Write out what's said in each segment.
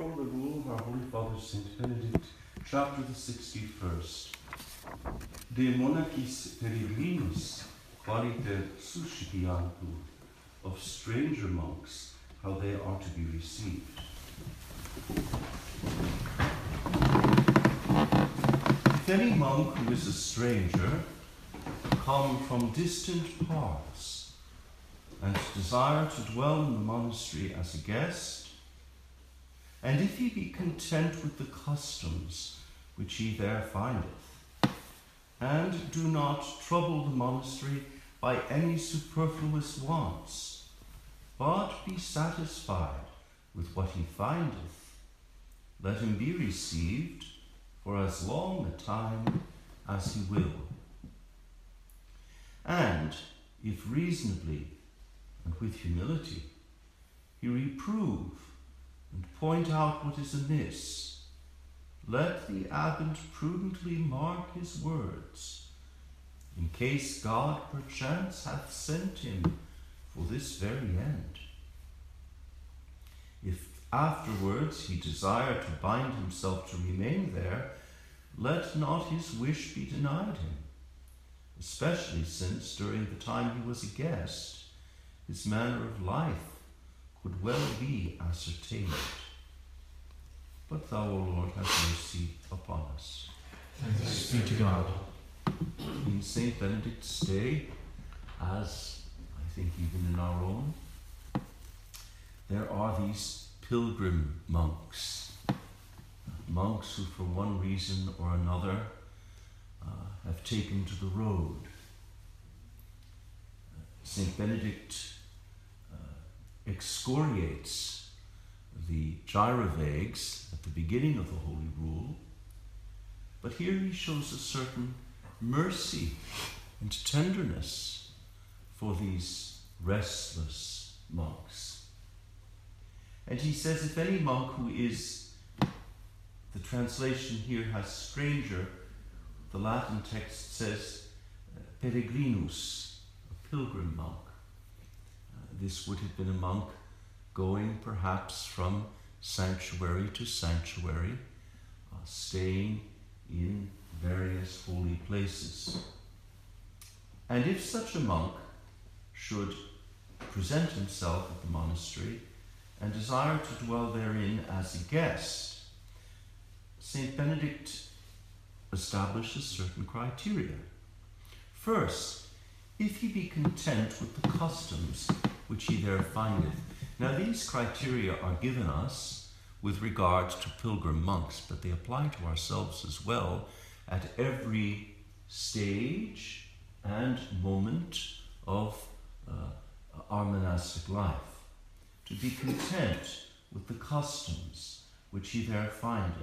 From the rule of our Holy Father Saint Benedict, chapter the 61st. De monachis peregrinis, qualiter suscipiantur, of stranger monks, how they are to be received. If any monk who is a stranger come from distant parts and desire to dwell in the monastery as a guest, and if he be content with the customs which he there findeth, and do not trouble the monastery by any superfluous wants, but be satisfied with what he findeth, let him be received for as long a time as he will. And if reasonably and with humility he reprove and point out what is amiss, let the abbot prudently mark his words, in case God perchance hath sent him for this very end. If afterwards he desire to bind himself to remain there, let not his wish be denied him, especially since during the time he was a guest, his manner of life could well be ascertained. But thou, O Lord, have mercy upon us. Thanks be to God. In St. Benedict's Day, as I think even in our own, there are these pilgrim monks, monks who, for one reason or another, uh, have taken to the road. St. Benedict excoriates the gyrovags at the beginning of the Holy Rule, but here he shows a certain mercy and tenderness for these restless monks. And he says, if any monk who is, the translation here has stranger, the Latin text says peregrinus, a pilgrim monk. This would have been a monk going perhaps from sanctuary to sanctuary, uh, staying in various holy places. And if such a monk should present himself at the monastery and desire to dwell therein as a guest, St. Benedict establishes certain criteria. First, if he be content with the customs which he there findeth. Now, these criteria are given us with regard to pilgrim monks, but they apply to ourselves as well at every stage and moment of uh, our monastic life. To be content with the customs which he there findeth.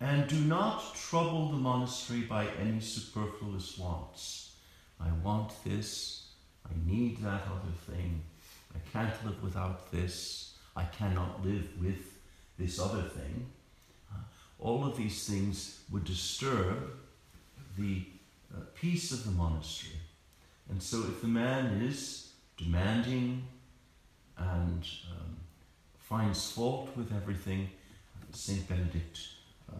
And do not trouble the monastery by any superfluous wants. I want this, I need that other thing, I can't live without this, I cannot live with this other thing. Uh, all of these things would disturb the uh, peace of the monastery. And so, if the man is demanding and um, finds fault with everything, St. Benedict uh,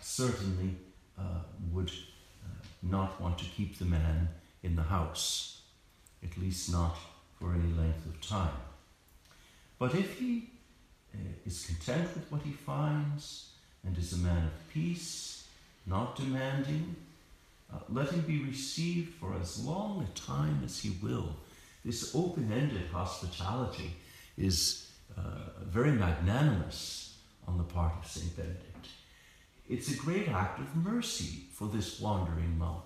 certainly uh, would uh, not want to keep the man in the house, at least not for any length of time. But if he uh, is content with what he finds and is a man of peace, not demanding, uh, let him be received for as long a time as he will. This open ended hospitality is uh, very magnanimous on the part of St. Benedict. It's a great act of mercy for this wandering monk.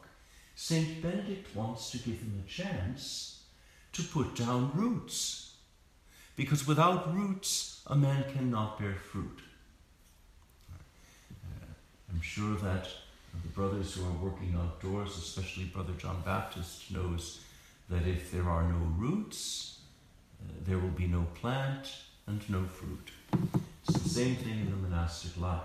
St. Benedict wants to give him a chance to put down roots, because without roots, a man cannot bear fruit. Uh, I'm sure that the brothers who are working outdoors, especially Brother John Baptist, knows that if there are no roots, uh, there will be no plant and no fruit. It's the same thing in the monastic life.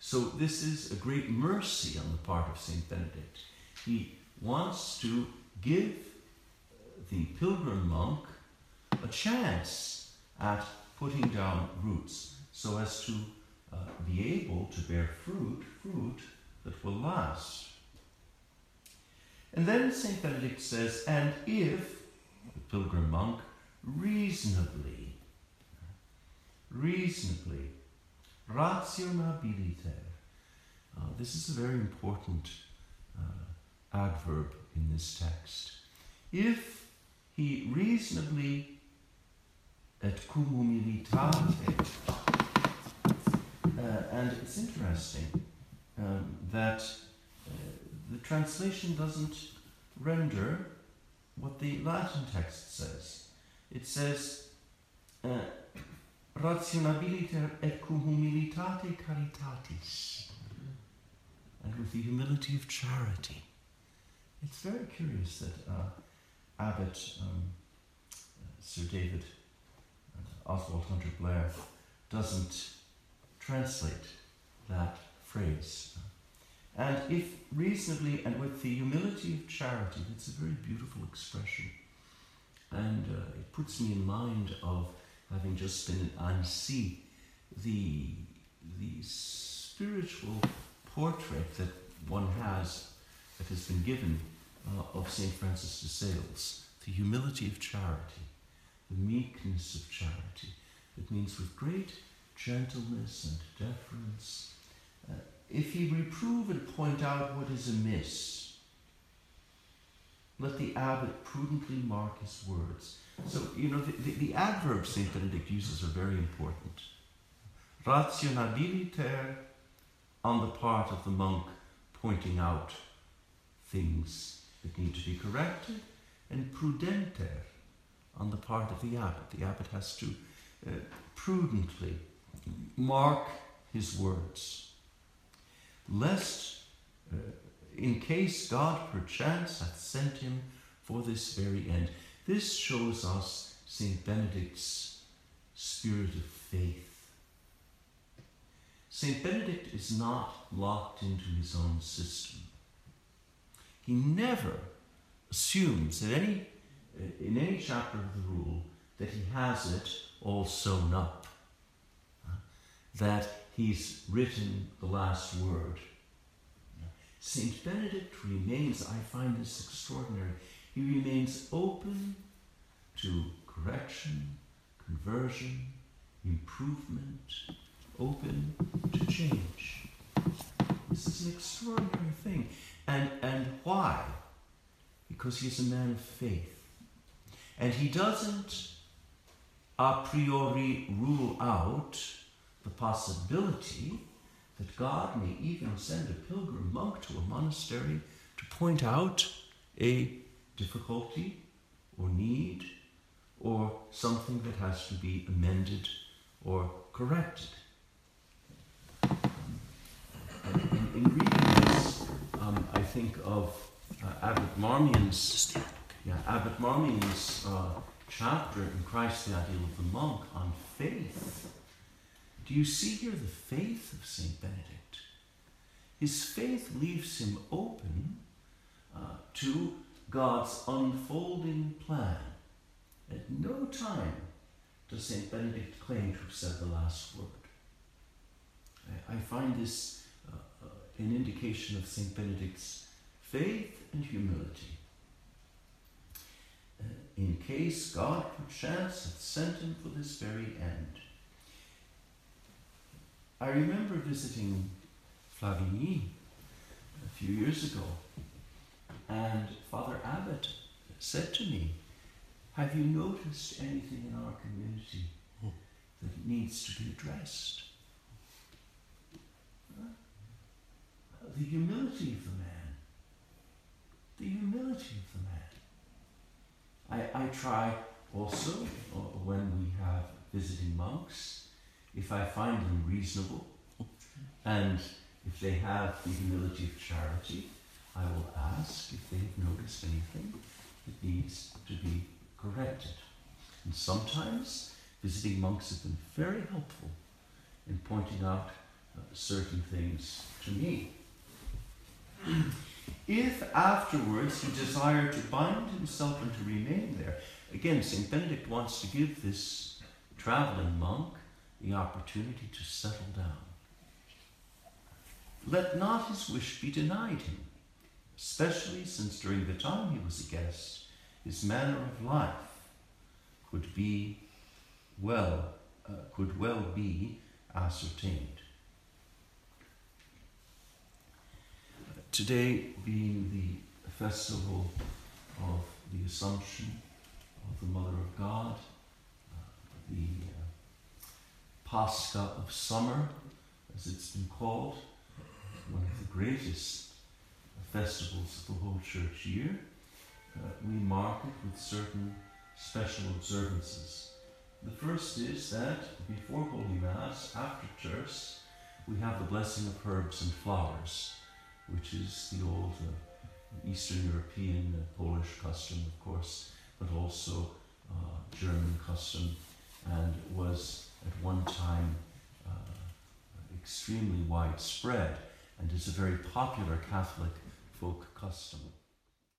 So, this is a great mercy on the part of St. Benedict. He wants to give the pilgrim monk a chance at putting down roots so as to uh, be able to bear fruit, fruit that will last. And then St. Benedict says, and if the pilgrim monk reasonably, reasonably, rationabiliter, uh, this is a very important adverb in this text. If he reasonably et cum humilitate, uh, and it's interesting um, that uh, the translation doesn't render what the Latin text says. It says, uh, rationabiliter et cum humilitate caritatis, and with the humility of charity. It's very curious that uh, Abbot um, Sir David Oswald Hunter Blair doesn't translate that phrase. And if reasonably and with the humility of charity, that's a very beautiful expression. And uh, it puts me in mind of having just been in Annecy, the, the spiritual portrait that one has, that has been given uh, of St. Francis de Sales, the humility of charity, the meekness of charity. It means with great gentleness and deference. Uh, if he reprove and point out what is amiss, let the abbot prudently mark his words. So, you know, the, the, the adverbs St. Benedict uses are very important. Rationabiliter on the part of the monk pointing out things that need to be corrected, and prudenter on the part of the abbot. The abbot has to uh, prudently mark his words, lest, uh, in case God perchance hath sent him for this very end. This shows us St. Benedict's spirit of faith. St. Benedict is not locked into his own system. He never assumes that any, uh, in any chapter of the rule that he has it all sewn up, that he's written the last word. St. Benedict remains, I find this extraordinary, he remains open to correction, conversion, improvement, open to change. This is an extraordinary thing. And, and why? Because he's a man of faith. And he doesn't a priori rule out the possibility that God may even send a pilgrim monk to a monastery to point out a difficulty or need or something that has to be amended or corrected. In, in reading this, um, I think of uh, Abbot Marmion's, yeah, Abbot Marmion's uh, chapter in Christ the Ideal of the Monk on faith. Do you see here the faith of St. Benedict? His faith leaves him open uh, to God's unfolding plan. At no time does St. Benedict claim to have said the last word. I, I find this uh, uh, an indication of St. Benedict's faith and humility. Uh, in case God perchance hath sent him for this very end. I remember visiting Flavigny a few years ago, and Father Abbot said to me, Have you noticed anything in our community that needs to be addressed? The humility of the man. The humility of the man. I, I try also, uh, when we have visiting monks, if I find them reasonable and if they have the humility of charity, I will ask if they have noticed anything that needs to be corrected. And sometimes visiting monks have been very helpful in pointing out uh, certain things to me. if afterwards he desired to bind himself and to remain there, again, St. Benedict wants to give this traveling monk the opportunity to settle down. Let not his wish be denied him, especially since during the time he was a guest, his manner of life could be well, uh, could well be ascertained. Today being the festival of the Assumption of the Mother of God, uh, the uh, Pascha of Summer, as it's been called, one of the greatest festivals of the whole church year, uh, we mark it with certain special observances. The first is that before Holy Mass, after church, we have the blessing of herbs and flowers, which is the old uh, Eastern European uh, Polish custom, of course, but also uh, German custom, and was at one time uh, extremely widespread and is a very popular Catholic folk custom.